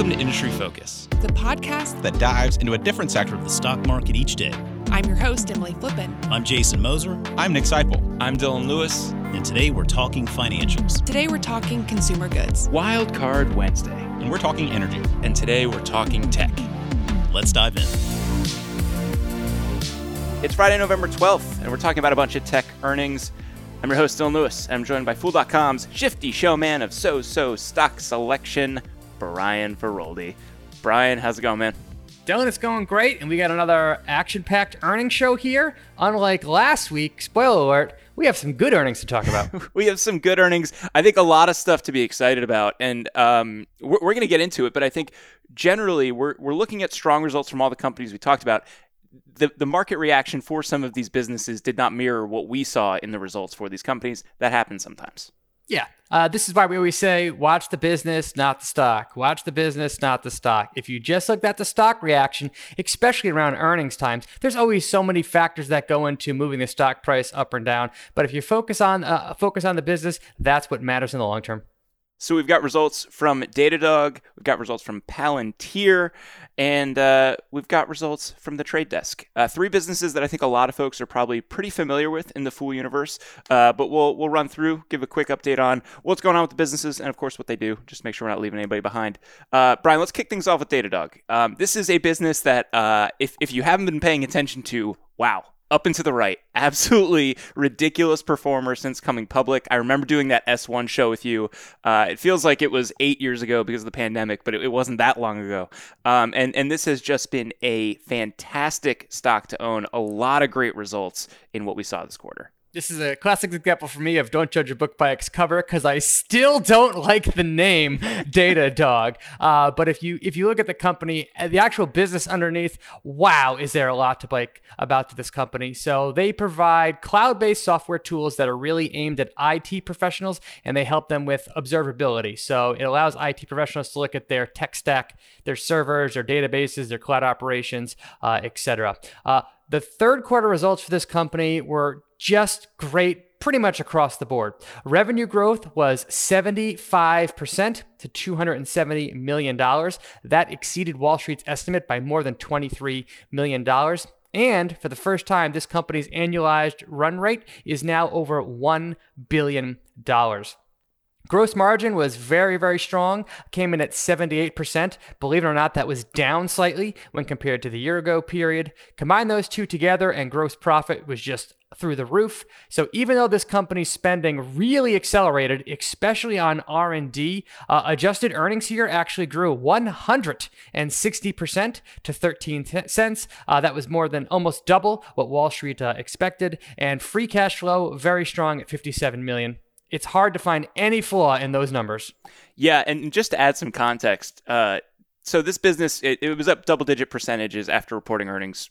Welcome to Industry Focus, the podcast that dives into a different sector of the stock market each day. I'm your host, Emily Flippen. I'm Jason Moser. I'm Nick Sciple. I'm Dylan Lewis. And today we're talking financials. Today we're talking consumer goods. Wild Card Wednesday. And we're talking energy. And today we're talking tech. Let's dive in. It's Friday, November 12th, and we're talking about a bunch of tech earnings. I'm your host, Dylan Lewis, and I'm joined by Fool.com's shifty showman of so so stock selection, Brian Feroldi. Brian, how's it going, man? Dylan, it's going great, and we got another action packed earnings show here. Unlike last week, spoiler alert, we have some good earnings to talk about. we have some good earnings. I think a lot of stuff to be excited about, and um, we're, we're going to get into it. But I think generally we're we're looking at strong results from all the companies we talked about, the, the market reaction for some of these businesses did not mirror what we saw in the results for these companies. That happens sometimes. Yeah. Uh, this is why we always say watch the business, not the stock. Watch the business, not the stock. If you just looked at the stock reaction, especially around earnings times, there's always so many factors that go into moving the stock price up and down. But if you focus on uh, focus on the business, that's what matters in the long term. So we've got results from Datadog, we've got results from Palantir, and uh, we've got results from the Trade Desk. Uh, three businesses that I think a lot of folks are probably pretty familiar with in the Fool universe. Uh, but we'll we'll run through, give a quick update on what's going on with the businesses, and of course what they do. Just make sure we're not leaving anybody behind. Uh, Brian, let's kick things off with Datadog. Um, this is a business that uh, if if you haven't been paying attention to, wow, up and to the right. Absolutely ridiculous performer since coming public. I remember doing that S1 show with you. Uh, it feels like it was eight years ago because of the pandemic, but it, it wasn't that long ago. Um, and, and this has just been a fantastic stock to own. A lot of great results in what we saw this quarter this is a classic example for me of don't judge a book by its cover because I still don't like the name Datadog. Uh, but if you if you look at the company, uh, the actual business underneath, wow, is there a lot to like about this company? So they provide cloud-based software tools that are really aimed at IT professionals, and they help them with observability. So it allows IT professionals to look at their tech stack, their servers, their databases, their cloud operations, uh, etc. Uh, the third quarter results for this company were just great pretty much across the board. Revenue growth was 75% to $270 million. That exceeded Wall Street's estimate by more than $23 million. And for the first time, this company's annualized run rate is now over $1 billion. Gross margin was very, very strong, came in at 78%. Believe it or not, that was down slightly when compared to the year ago period. Combine those two together, and gross profit was just through the roof. So even though this company's spending really accelerated, especially on R&D, uh, adjusted earnings here actually grew 160% to 13 cents. Uh, that was more than almost double what Wall Street uh, expected, and free cash flow very strong at 57 million it's hard to find any flaw in those numbers. Yeah, and just to add some context, uh, so this business it, it was up double digit percentages after reporting earnings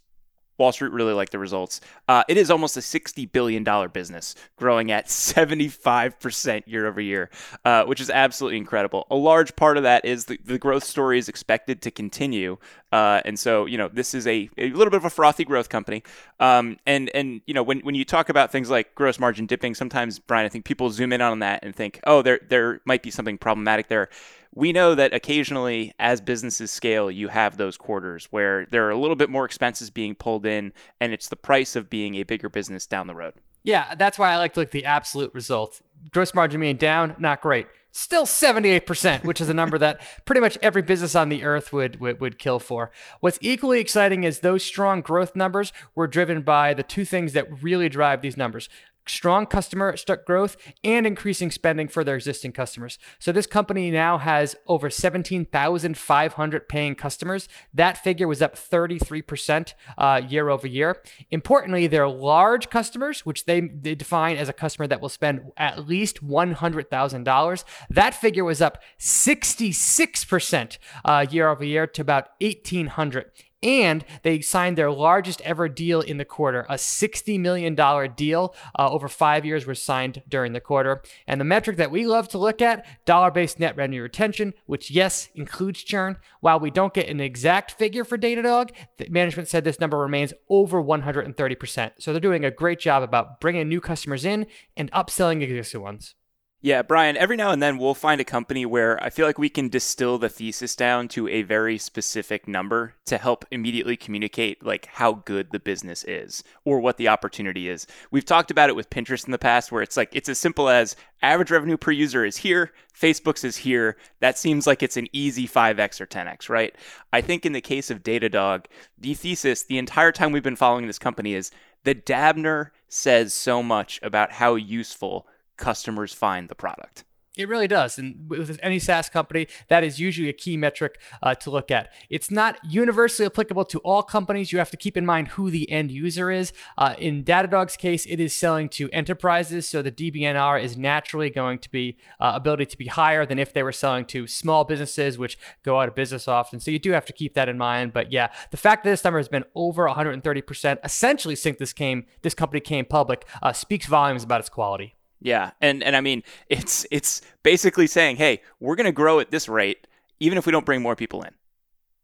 Wall Street really liked the results. Uh, it is almost a $60 billion business, growing at 75% year over year, uh, which is absolutely incredible. A large part of that is the, the growth story is expected to continue. Uh, and so, you know, this is a, a little bit of a frothy growth company. Um, and, and, you know, when, when you talk about things like gross margin dipping, sometimes, Brian, I think people zoom in on that and think, oh, there, there might be something problematic there we know that occasionally as businesses scale, you have those quarters where there are a little bit more expenses being pulled in, and it's the price of being a bigger business down the road. Yeah, that's why I like to look at the absolute result. Gross margin being down, not great. Still 78%, which is a number that pretty much every business on the earth would, would, would kill for. What's equally exciting is those strong growth numbers were driven by the two things that really drive these numbers strong customer growth and increasing spending for their existing customers. So this company now has over 17,500 paying customers. That figure was up 33% uh, year over year. Importantly, they're large customers, which they, they define as a customer that will spend at least $100,000. That figure was up 66% uh, year over year to about 1,800 and they signed their largest ever deal in the quarter. A $60 million deal uh, over five years was signed during the quarter. And the metric that we love to look at, dollar based net revenue retention, which, yes, includes churn. While we don't get an exact figure for Datadog, the management said this number remains over 130%. So they're doing a great job about bringing new customers in and upselling existing ones. Yeah, Brian, every now and then we'll find a company where I feel like we can distill the thesis down to a very specific number to help immediately communicate like how good the business is or what the opportunity is. We've talked about it with Pinterest in the past where it's like it's as simple as average revenue per user is here, Facebook's is here. That seems like it's an easy 5x or 10x, right? I think in the case of Datadog, the thesis the entire time we've been following this company is the Dabner says so much about how useful customers find the product. It really does. And with any SaaS company, that is usually a key metric uh, to look at. It's not universally applicable to all companies. You have to keep in mind who the end user is. Uh, in Datadog's case, it is selling to enterprises, so the DBNR is naturally going to be uh, ability to be higher than if they were selling to small businesses, which go out of business often. So you do have to keep that in mind. But yeah, the fact that this number has been over 130%, essentially since this came, this company came public, uh, speaks volumes about its quality. Yeah, and and I mean it's it's basically saying, hey, we're going to grow at this rate even if we don't bring more people in,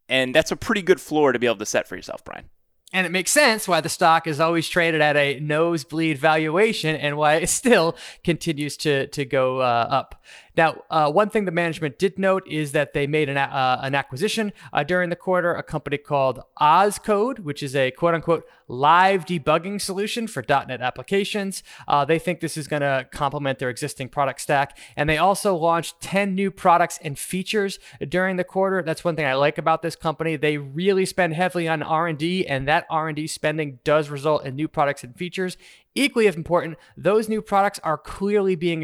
and that's a pretty good floor to be able to set for yourself, Brian. And it makes sense why the stock is always traded at a nosebleed valuation and why it still continues to, to go uh, up. Now, uh, one thing the management did note is that they made an, uh, an acquisition uh, during the quarter, a company called Ozcode, which is a quote unquote live debugging solution for .NET applications. Uh, they think this is going to complement their existing product stack. And they also launched 10 new products and features during the quarter. That's one thing I like about this company. They really spend heavily on R&D, and that R&D spending does result in new products and features. Equally important, those new products are clearly being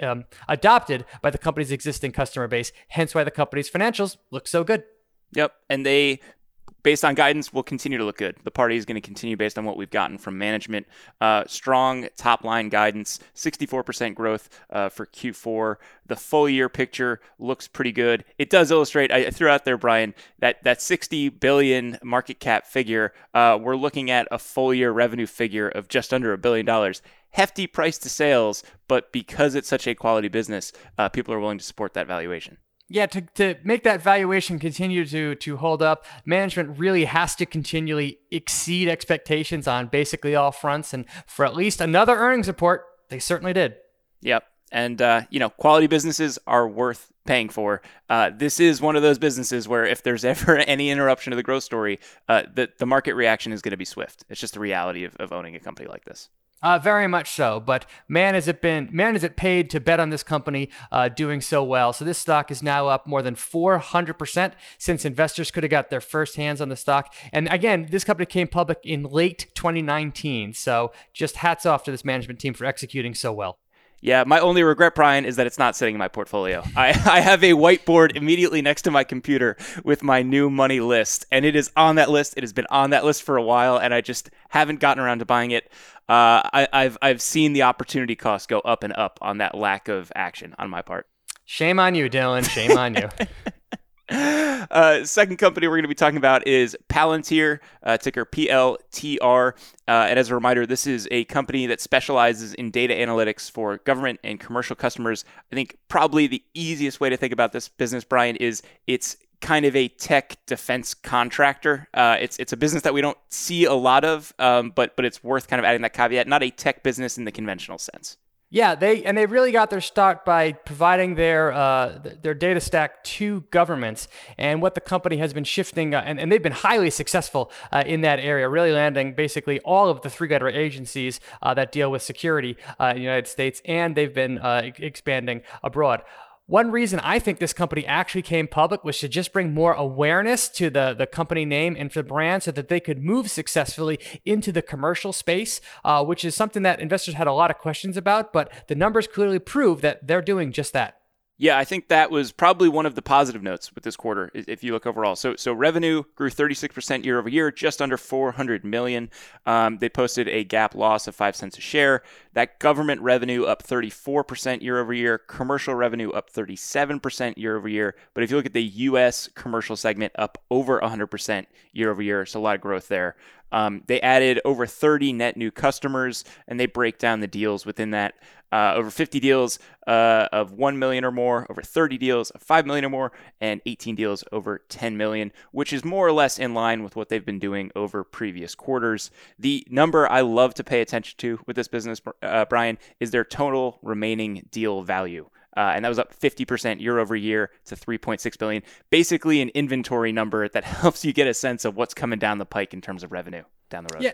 um, adopted by the company's existing customer base, hence why the company's financials look so good. Yep. And they based on guidance, will continue to look good. The party is going to continue based on what we've gotten from management. Uh, strong top line guidance, 64% growth uh, for Q4. The full year picture looks pretty good. It does illustrate. I threw out there, Brian, that that 60 billion market cap figure. Uh, we're looking at a full year revenue figure of just under a billion dollars. Hefty price to sales, but because it's such a quality business, uh, people are willing to support that valuation yeah, to, to make that valuation continue to to hold up, management really has to continually exceed expectations on basically all fronts. And for at least another earnings report, they certainly did. Yep. And uh, you know, quality businesses are worth paying for. Uh, this is one of those businesses where if there's ever any interruption to the growth story, uh, the the market reaction is going to be swift. It's just the reality of, of owning a company like this. Uh, very much so. But man, has it been man has it paid to bet on this company uh, doing so well. So this stock is now up more than 400% since investors could have got their first hands on the stock. And again, this company came public in late 2019. So just hats off to this management team for executing so well. Yeah, my only regret, Brian, is that it's not sitting in my portfolio. I, I have a whiteboard immediately next to my computer with my new money list, and it is on that list. It has been on that list for a while, and I just haven't gotten around to buying it. Uh, I, I've I've seen the opportunity cost go up and up on that lack of action on my part. Shame on you, Dylan. Shame on you. Uh, second company we're going to be talking about is Palantir, uh, ticker PLTR. Uh, and as a reminder, this is a company that specializes in data analytics for government and commercial customers. I think probably the easiest way to think about this business, Brian, is it's kind of a tech defense contractor. Uh, it's it's a business that we don't see a lot of, um, but but it's worth kind of adding that caveat. Not a tech business in the conventional sense. Yeah, they and they really got their start by providing their uh, their data stack to governments, and what the company has been shifting, uh, and, and they've been highly successful uh, in that area, really landing basically all of the three-letter agencies uh, that deal with security uh, in the United States, and they've been uh, expanding abroad. One reason I think this company actually came public was to just bring more awareness to the, the company name and for the brand so that they could move successfully into the commercial space, uh, which is something that investors had a lot of questions about, but the numbers clearly prove that they're doing just that. Yeah, I think that was probably one of the positive notes with this quarter if you look overall. So so revenue grew 36% year over year, just under 400 million. Um, they posted a GAAP loss of 5 cents a share. That government revenue up 34% year over year, commercial revenue up 37% year over year. But if you look at the US commercial segment up over 100% year over year, so a lot of growth there. Um, they added over 30 net new customers, and they break down the deals within that. Uh, over 50 deals uh, of 1 million or more, over 30 deals of 5 million or more, and 18 deals over 10 million, which is more or less in line with what they've been doing over previous quarters. The number I love to pay attention to with this business, uh, Brian, is their total remaining deal value. Uh, and that was up 50% year over year to 3.6 billion. Basically, an inventory number that helps you get a sense of what's coming down the pike in terms of revenue down the road. Yeah.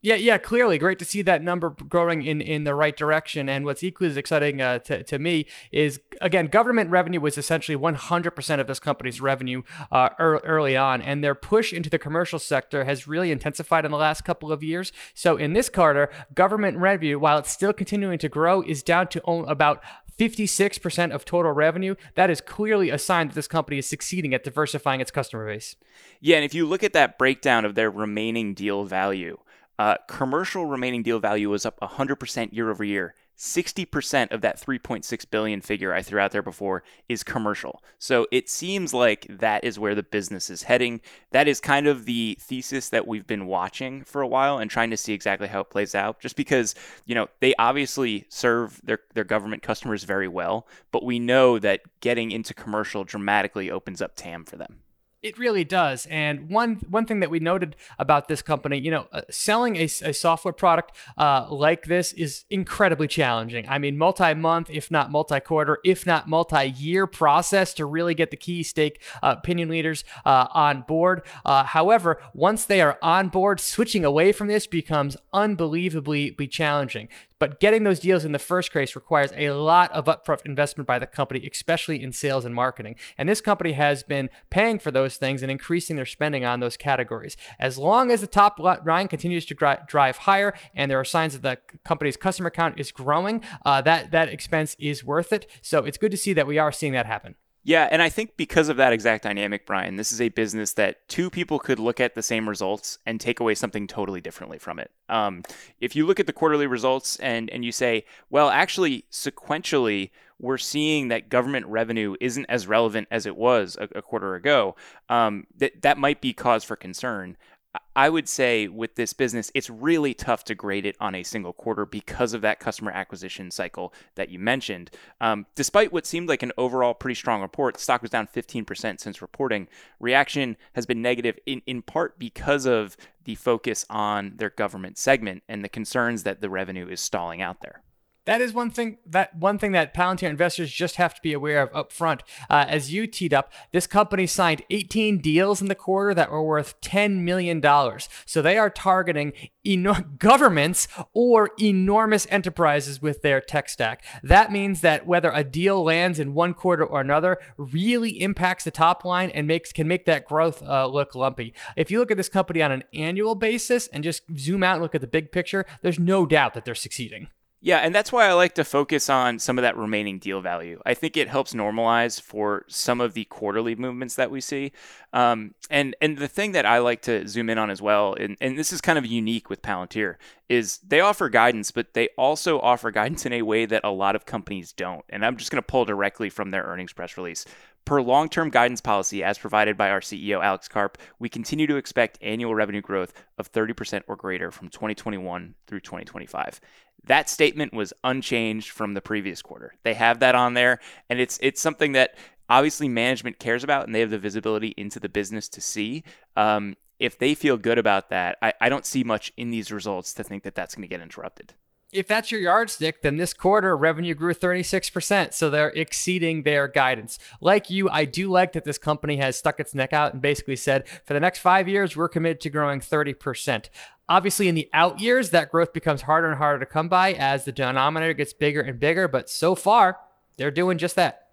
Yeah, yeah, clearly great to see that number growing in, in the right direction. And what's equally as exciting uh, to, to me is, again, government revenue was essentially 100% of this company's revenue uh, early on. And their push into the commercial sector has really intensified in the last couple of years. So in this quarter, government revenue, while it's still continuing to grow, is down to about 56% of total revenue, that is clearly a sign that this company is succeeding at diversifying its customer base. Yeah, and if you look at that breakdown of their remaining deal value, uh, commercial remaining deal value was up 100% year over year. 60% of that 3.6 billion figure I threw out there before is commercial. So it seems like that is where the business is heading. That is kind of the thesis that we've been watching for a while and trying to see exactly how it plays out. Just because, you know, they obviously serve their, their government customers very well, but we know that getting into commercial dramatically opens up TAM for them. It really does. And one one thing that we noted about this company, you know, uh, selling a, a, software product uh, like this is incredibly challenging. I mean, multi-month, if not multi-quarter, if not multi-year process to really get the key stake uh, opinion leaders uh, on board. Uh, however, once they are on board, switching away from this becomes unbelievably challenging. But getting those deals in the first case requires a lot of upfront investment by the company, especially in sales and marketing. And this company has been paying for those things and increasing their spending on those categories. As long as the top line continues to drive higher and there are signs that the company's customer count is growing, uh, that, that expense is worth it. So it's good to see that we are seeing that happen. Yeah, and I think because of that exact dynamic, Brian, this is a business that two people could look at the same results and take away something totally differently from it. Um, if you look at the quarterly results and and you say, well, actually, sequentially, we're seeing that government revenue isn't as relevant as it was a, a quarter ago. Um, that that might be cause for concern. I would say with this business, it's really tough to grade it on a single quarter because of that customer acquisition cycle that you mentioned. Um, despite what seemed like an overall pretty strong report, stock was down 15% since reporting. Reaction has been negative in, in part because of the focus on their government segment and the concerns that the revenue is stalling out there. That is one thing that one thing that Palantir investors just have to be aware of up front. Uh, as you teed up, this company signed 18 deals in the quarter that were worth 10 million dollars. So they are targeting eno- governments or enormous enterprises with their tech stack. That means that whether a deal lands in one quarter or another really impacts the top line and makes can make that growth uh, look lumpy. If you look at this company on an annual basis and just zoom out and look at the big picture, there's no doubt that they're succeeding. Yeah, and that's why I like to focus on some of that remaining deal value. I think it helps normalize for some of the quarterly movements that we see. Um, and and the thing that I like to zoom in on as well, and, and this is kind of unique with Palantir, is they offer guidance, but they also offer guidance in a way that a lot of companies don't. And I'm just going to pull directly from their earnings press release. Per long term guidance policy, as provided by our CEO, Alex Karp, we continue to expect annual revenue growth of 30% or greater from 2021 through 2025. That statement was unchanged from the previous quarter. They have that on there, and it's it's something that obviously management cares about, and they have the visibility into the business to see. Um, if they feel good about that, I, I don't see much in these results to think that that's going to get interrupted if that's your yardstick, then this quarter revenue grew 36%. So they're exceeding their guidance. Like you, I do like that this company has stuck its neck out and basically said, for the next five years, we're committed to growing 30%. Obviously, in the out years, that growth becomes harder and harder to come by as the denominator gets bigger and bigger. But so far, they're doing just that.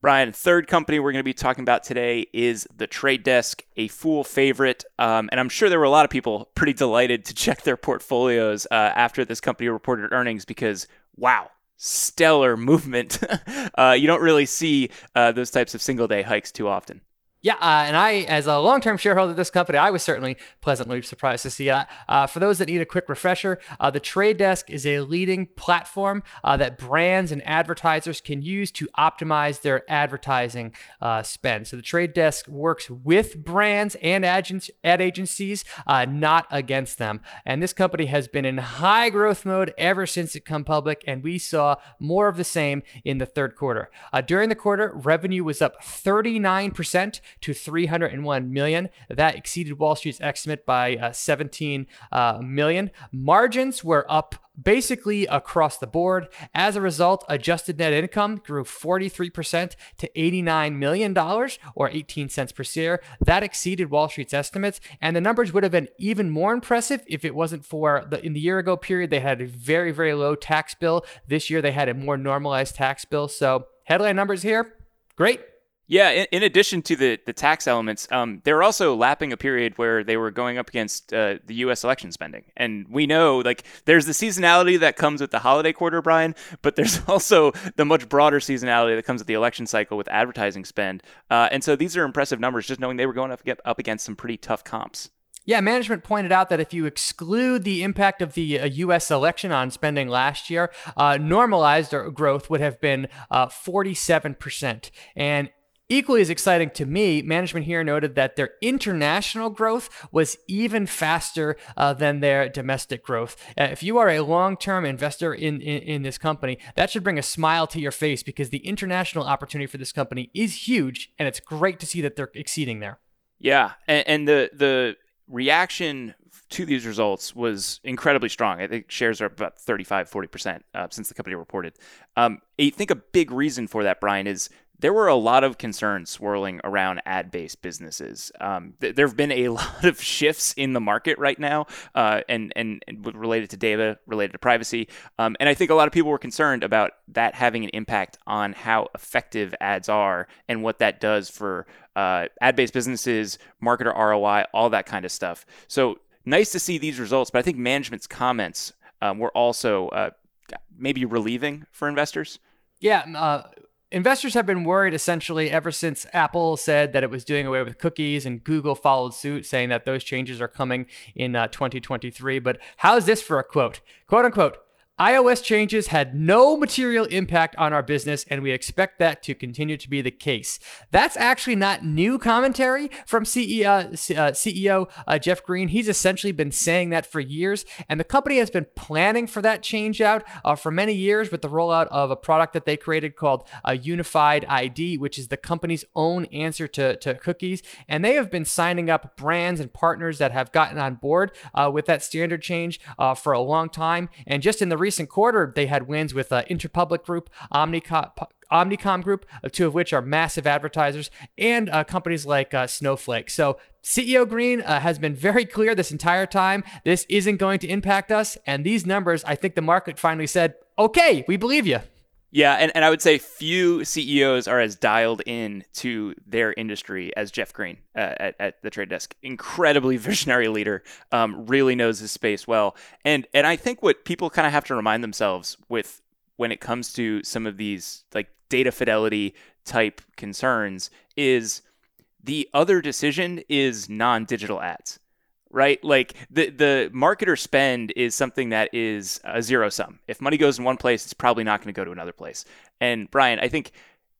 Brian, third company we're going to be talking about today is the Trade Desk, a Fool favorite. Um, and I'm sure there were a lot of people pretty delighted to check their portfolios uh, after this company reported earnings because, wow, stellar movement. uh, you don't really see uh, those types of single day hikes too often. Yeah, uh, and I, as a long-term shareholder of this company, I was certainly pleasantly surprised to see that. Uh, for those that need a quick refresher, uh, the Trade Desk is a leading platform uh, that brands and advertisers can use to optimize their advertising uh, spend. So the Trade Desk works with brands and ad, ad agencies, uh, not against them. And this company has been in high growth mode ever since it come public, and we saw more of the same in the third quarter. during the quarter, revenue was up 39% to 301 million. That exceeded Wall Street's estimate by uh, 17 uh, million. Margins were up basically across the board. As a result, adjusted net income grew 43% to $89 million or 18 cents per share. That exceeded Wall Street's estimates. And the numbers would have been even more impressive if it wasn't for the in the year ago period, they had a very, very low tax bill. This year they had a more normalized tax bill. So headline numbers here, great. Yeah, in, in, addition to the, the tax elements, um, they're also lapping a period where they were going up against uh, the U.S. election spending, and we know like there's the seasonality that comes with the holiday quarter, Brian, but there's also the much broader seasonality that comes with the election cycle with advertising spend, uh, and so these are impressive numbers. Just knowing they were going up up against some pretty tough comps. Yeah, management pointed out that if you exclude the impact of the uh, U.S. election on spending last year, uh, normalized growth would have been uh, 47%. And Equally as exciting to me, management here noted that their international growth was even faster uh, than their domestic growth. Uh, if you are a long term investor in, in, in, this company, that should bring a smile to your face because the international opportunity for this company is huge, and it's great to see that they're exceeding there. Yeah, and, and the, the reaction to these results was incredibly strong. I think shares are up about 35, 40% uh, since the company reported. Um, I think a big reason for that, Brian, is there were a lot of concerns swirling around ad based businesses. Um, th- there have been a lot of shifts in the market right now, uh, and, and, and, related to data, related to privacy. Um, and I think a lot of people were concerned about that having an impact on how effective ads are and what that does for uh, ad based businesses, marketer ROI, all that kind of stuff. So nice to see these results, but I think management's comments um, were also uh, maybe relieving for investors. Yeah, uh, Investors have been worried essentially ever since Apple said that it was doing away with cookies and Google followed suit, saying that those changes are coming in uh, 2023. But how's this for a quote? Quote unquote, iOS changes had no material impact on our business, and we expect that to continue to be the case. That's actually not new commentary from CEO, uh, CEO uh, Jeff Green. He's essentially been saying that for years, and the company has been planning for that change out uh, for many years with the rollout of a product that they created called a Unified ID, which is the company's own answer to, to cookies. And they have been signing up brands and partners that have gotten on board uh, with that standard change uh, for a long time. And just in the recent quarter, they had wins with uh, Interpublic Group, Omnicom, Omnicom Group, uh, two of which are massive advertisers, and uh, companies like uh, Snowflake. So CEO Green uh, has been very clear this entire time. This isn't going to impact us. And these numbers, I think the market finally said, okay, we believe you. Yeah, and, and I would say few CEOs are as dialed in to their industry as Jeff Green uh, at, at the trade desk. Incredibly visionary leader, um, really knows his space well. And and I think what people kind of have to remind themselves with when it comes to some of these like data fidelity type concerns is the other decision is non-digital ads right? Like the the marketer spend is something that is a zero sum. If money goes in one place, it's probably not going to go to another place. And Brian, I think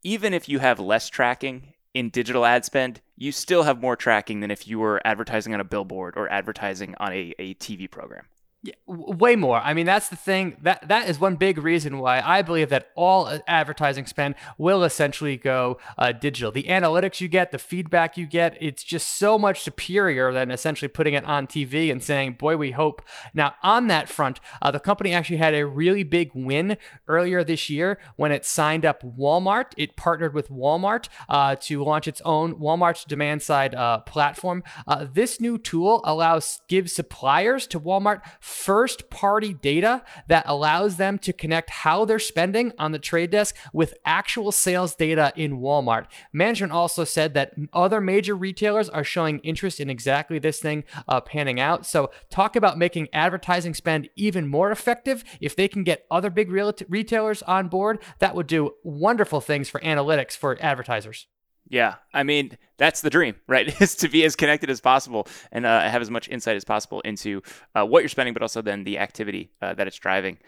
even if you have less tracking in digital ad spend, you still have more tracking than if you were advertising on a billboard or advertising on a, a TV program. Yeah, way more. I mean, that's the thing. That that is one big reason why I believe that all advertising spend will essentially go uh, digital. The analytics you get, the feedback you get, it's just so much superior than essentially putting it on TV and saying, "Boy, we hope." Now, on that front, uh, the company actually had a really big win earlier this year when it signed up Walmart. It partnered with Walmart uh, to launch its own Walmart's demand side uh, platform. Uh, this new tool allows gives suppliers to Walmart first party data that allows them to connect how they're spending on the trade desk with actual sales data in Walmart. Management also said that other major retailers are showing interest in exactly this thing uh, panning out. So, talk about making advertising spend even more effective. If they can get other big retailers on board, that would do wonderful things for analytics for advertisers. Yeah, I mean that's the dream, right? Is to be as connected as possible and uh, have as much insight as possible into uh, what you're spending, but also then the activity uh, that it's driving.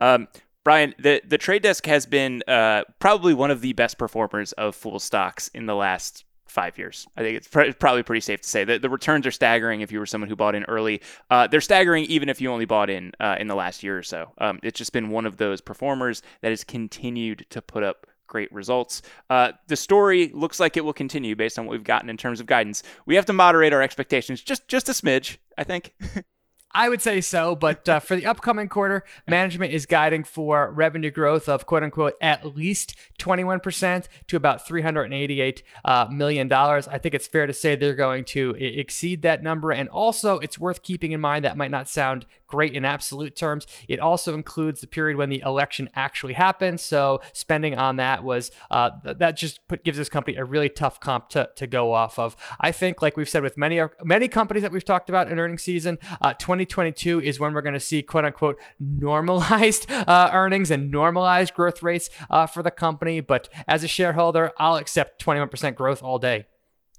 Um, Brian, the the trade desk has been uh, probably one of the best performers of Fool stocks in the last five years. I think it's pr- probably pretty safe to say that the returns are staggering if you were someone who bought in early. Uh, they're staggering even if you only bought in uh, in the last year or so. Um, it's just been one of those performers that has continued to put up great results. Uh, the story looks like it will continue based on what we've gotten in terms of guidance. We have to moderate our expectations just just a smidge, I think. I would say so, but uh, for the upcoming quarter, management is guiding for revenue growth of quote unquote at least 21% to about $388 uh, million. I think it's fair to say they're going to exceed that number. And also, it's worth keeping in mind that might not sound great in absolute terms. It also includes the period when the election actually happened. So spending on that was uh, that just put, gives this company a really tough comp to, to go off of. I think, like we've said with many many companies that we've talked about in earnings season, uh, 2022 is when we're going to see quote unquote normalized uh, earnings and normalized growth rates uh, for the company. But as a shareholder, I'll accept 21% growth all day.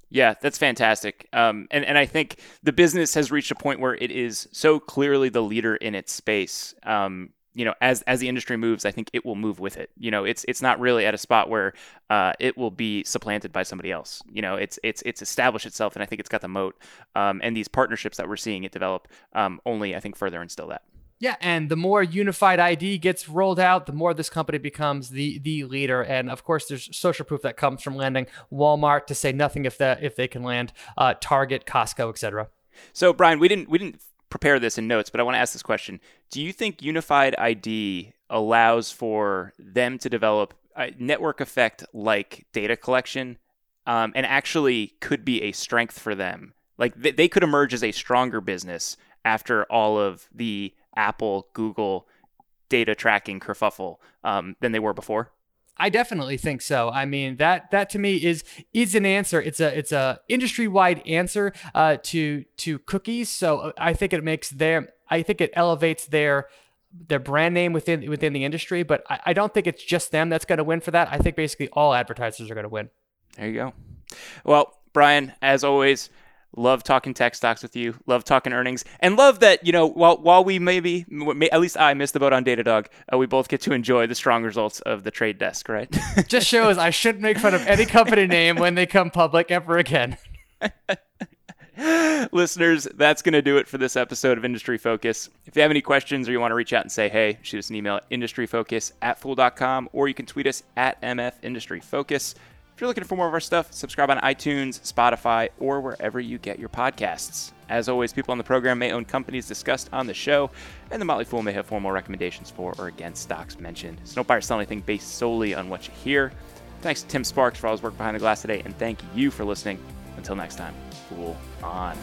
Yeah, that's fantastic. Um, and, and I think the business has reached a point where it is so clearly the leader in its space. Um, you know, as as the industry moves, I think it will move with it. You know, it's it's not really at a spot where uh, it will be supplanted by somebody else. You know, it's it's it's established itself, and I think it's got the moat. Um, and these partnerships that we're seeing it develop um, only, I think, further instill that. Yeah, and the more unified ID gets rolled out, the more this company becomes the the leader. And of course, there's social proof that comes from landing Walmart, to say nothing if that if they can land uh, Target, Costco, etc. So, Brian, we didn't we didn't prepare this in notes, but I want to ask this question: Do you think unified ID allows for them to develop a network effect like data collection, um, and actually could be a strength for them? Like they could emerge as a stronger business after all of the Apple, Google data tracking kerfuffle um, than they were before? I definitely think so. I mean that that to me is is an answer. It's a it's a industry wide answer uh, to to cookies. So uh, I think it makes their I think it elevates their their brand name within within the industry. But I, I don't think it's just them that's going to win for that. I think basically all advertisers are going to win. There you go. Well, Brian, as always, Love talking tech stocks with you. Love talking earnings, and love that you know while while we maybe at least I missed the boat on Datadog, uh, we both get to enjoy the strong results of the trade desk, right? Just shows I shouldn't make fun of any company name when they come public ever again. Listeners, that's going to do it for this episode of Industry Focus. If you have any questions or you want to reach out and say, hey, shoot us an email at industryfocus at fool.com or you can tweet us at MF Industry Focus. If you're looking for more of our stuff, subscribe on iTunes, Spotify, or wherever you get your podcasts. As always, people on the program may own companies discussed on the show, and the Motley Fool may have formal recommendations for or against stocks mentioned. So don't buy or sell anything based solely on what you hear. Thanks to Tim Sparks for all his work behind the glass today, and thank you for listening. Until next time, Fool on.